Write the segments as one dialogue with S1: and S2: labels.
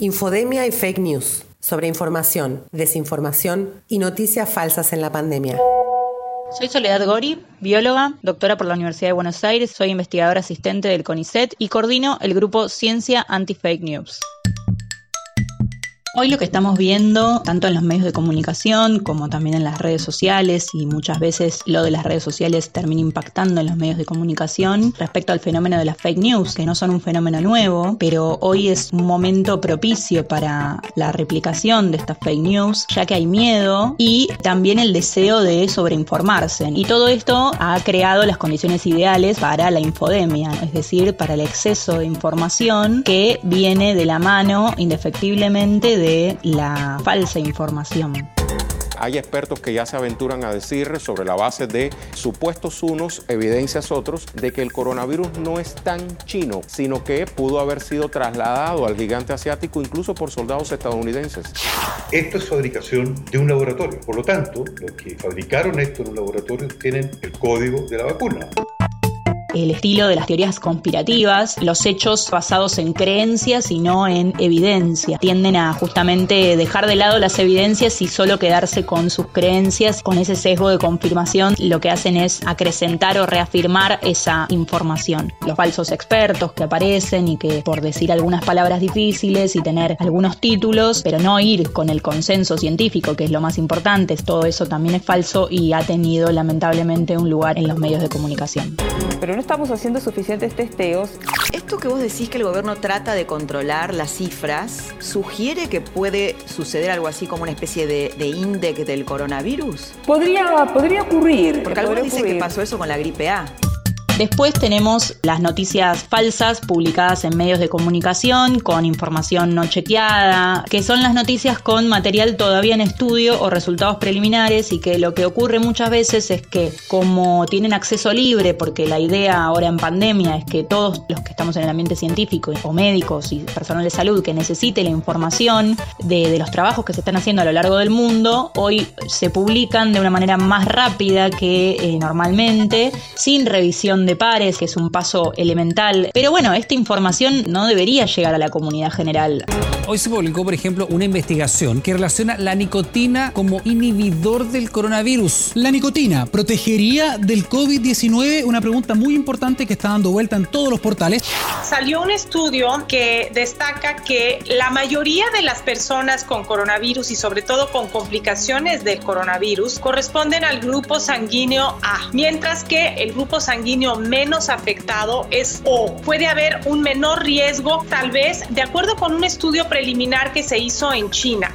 S1: Infodemia y fake news sobre información, desinformación y noticias falsas en la pandemia.
S2: Soy Soledad Gori, bióloga, doctora por la Universidad de Buenos Aires, soy investigadora asistente del CONICET y coordino el grupo Ciencia Anti-Fake News. Hoy lo que estamos viendo, tanto en los medios de comunicación como también en las redes sociales, y muchas veces lo de las redes sociales termina impactando en los medios de comunicación respecto al fenómeno de las fake news, que no son un fenómeno nuevo, pero hoy es un momento propicio para la replicación de estas fake news, ya que hay miedo y también el deseo de sobreinformarse. Y todo esto ha creado las condiciones ideales para la infodemia, es decir, para el exceso de información que viene de la mano indefectiblemente de de la falsa información.
S3: Hay expertos que ya se aventuran a decir sobre la base de supuestos unos, evidencias otros, de que el coronavirus no es tan chino, sino que pudo haber sido trasladado al gigante asiático incluso por soldados estadounidenses.
S4: Esto es fabricación de un laboratorio. Por lo tanto, los que fabricaron esto en un laboratorio tienen el código de la vacuna
S2: el estilo de las teorías conspirativas, los hechos basados en creencias y no en evidencia. Tienden a justamente dejar de lado las evidencias y solo quedarse con sus creencias, con ese sesgo de confirmación, lo que hacen es acrecentar o reafirmar esa información. Los falsos expertos que aparecen y que por decir algunas palabras difíciles y tener algunos títulos, pero no ir con el consenso científico, que es lo más importante, todo eso también es falso y ha tenido lamentablemente un lugar en los medios de comunicación.
S5: Estamos haciendo suficientes testeos.
S6: Esto que vos decís que el gobierno trata de controlar las cifras, ¿sugiere que puede suceder algo así como una especie de, de índice del coronavirus?
S5: Podría, podría ocurrir.
S6: Porque algunos dicen que pasó eso con la gripe A.
S2: Después tenemos las noticias falsas publicadas en medios de comunicación con información no chequeada, que son las noticias con material todavía en estudio o resultados preliminares y que lo que ocurre muchas veces es que como tienen acceso libre, porque la idea ahora en pandemia es que todos los que estamos en el ambiente científico o médicos y personal de salud que necesite la información de, los trabajos que se están haciendo a lo largo del mundo, hoy se publican de una manera más rápida que eh, normalmente, sin revisión de pares, que es un paso elemental. Pero bueno, esta información no debería llegar a la comunidad general.
S7: Hoy se publicó, por ejemplo, una investigación que relaciona la nicotina como inhibidor del coronavirus.
S8: ¿La nicotina protegería del COVID-19? Una pregunta muy importante que está dando vuelta en todos los portales.
S9: Salió un estudio que destaca que la mayoría de las personas con coronavirus y sobre todo con complicaciones del coronavirus corresponden al grupo sanguíneo A, mientras que el grupo sanguíneo menos afectado es O. Puede haber un menor riesgo, tal vez, de acuerdo con un estudio preliminar que se hizo en China.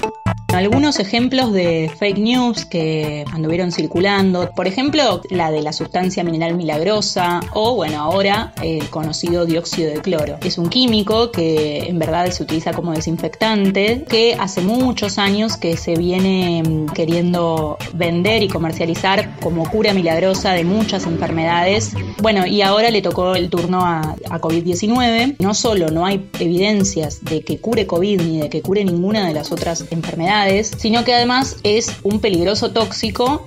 S2: Algunos ejemplos de fake news que anduvieron circulando, por ejemplo, la de la sustancia mineral milagrosa o, bueno, ahora el conocido dióxido de cloro. Es un químico que en verdad se utiliza como desinfectante, que hace muchos años que se viene mm, queriendo vender y comercializar como cura milagrosa de muchas enfermedades. Bueno, y ahora le tocó el turno a, a COVID-19. No solo no hay evidencias de que cure COVID ni de que cure ninguna de las otras enfermedades, sino que además es un peligroso tóxico.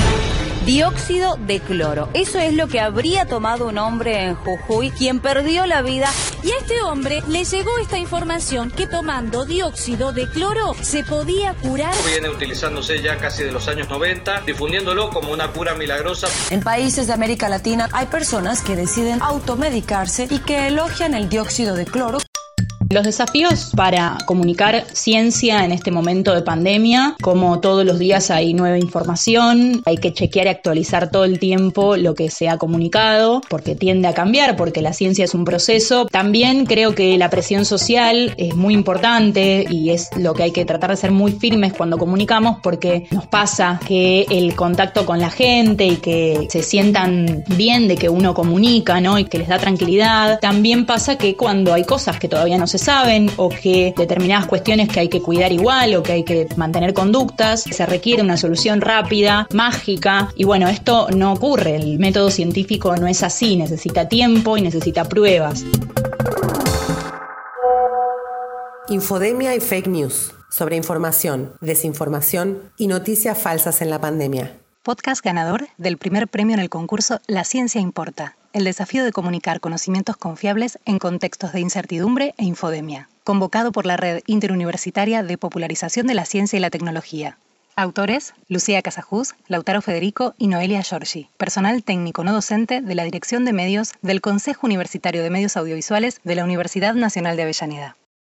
S10: Dióxido de cloro. Eso es lo que habría tomado un hombre en Jujuy, quien perdió la vida. Y a este hombre le llegó esta información que tomando dióxido de cloro se podía curar.
S11: Viene utilizándose ya casi de los años 90, difundiéndolo como una cura milagrosa.
S12: En países de América Latina hay personas que deciden automedicarse y que elogian el dióxido de cloro.
S2: Los desafíos para comunicar ciencia en este momento de pandemia, como todos los días hay nueva información, hay que chequear y actualizar todo el tiempo lo que se ha comunicado, porque tiende a cambiar, porque la ciencia es un proceso. También creo que la presión social es muy importante y es lo que hay que tratar de ser muy firmes cuando comunicamos, porque nos pasa que el contacto con la gente y que se sientan bien de que uno comunica, ¿no? Y que les da tranquilidad. También pasa que cuando hay cosas que todavía no se saben o que determinadas cuestiones que hay que cuidar igual o que hay que mantener conductas, se requiere una solución rápida, mágica y bueno, esto no ocurre, el método científico no es así, necesita tiempo y necesita pruebas.
S1: Infodemia y fake news sobre información, desinformación y noticias falsas en la pandemia.
S13: Podcast ganador del primer premio en el concurso La Ciencia Importa el desafío de comunicar conocimientos confiables en contextos de incertidumbre e infodemia. convocado por la Red Interuniversitaria de Popularización de la Ciencia y la Tecnología. Autores: Lucía Casajús, Lautaro Federico y Noelia Giorgi. Personal técnico no docente de la Dirección de Medios del Consejo Universitario de Medios Audiovisuales de la Universidad Nacional de Avellaneda.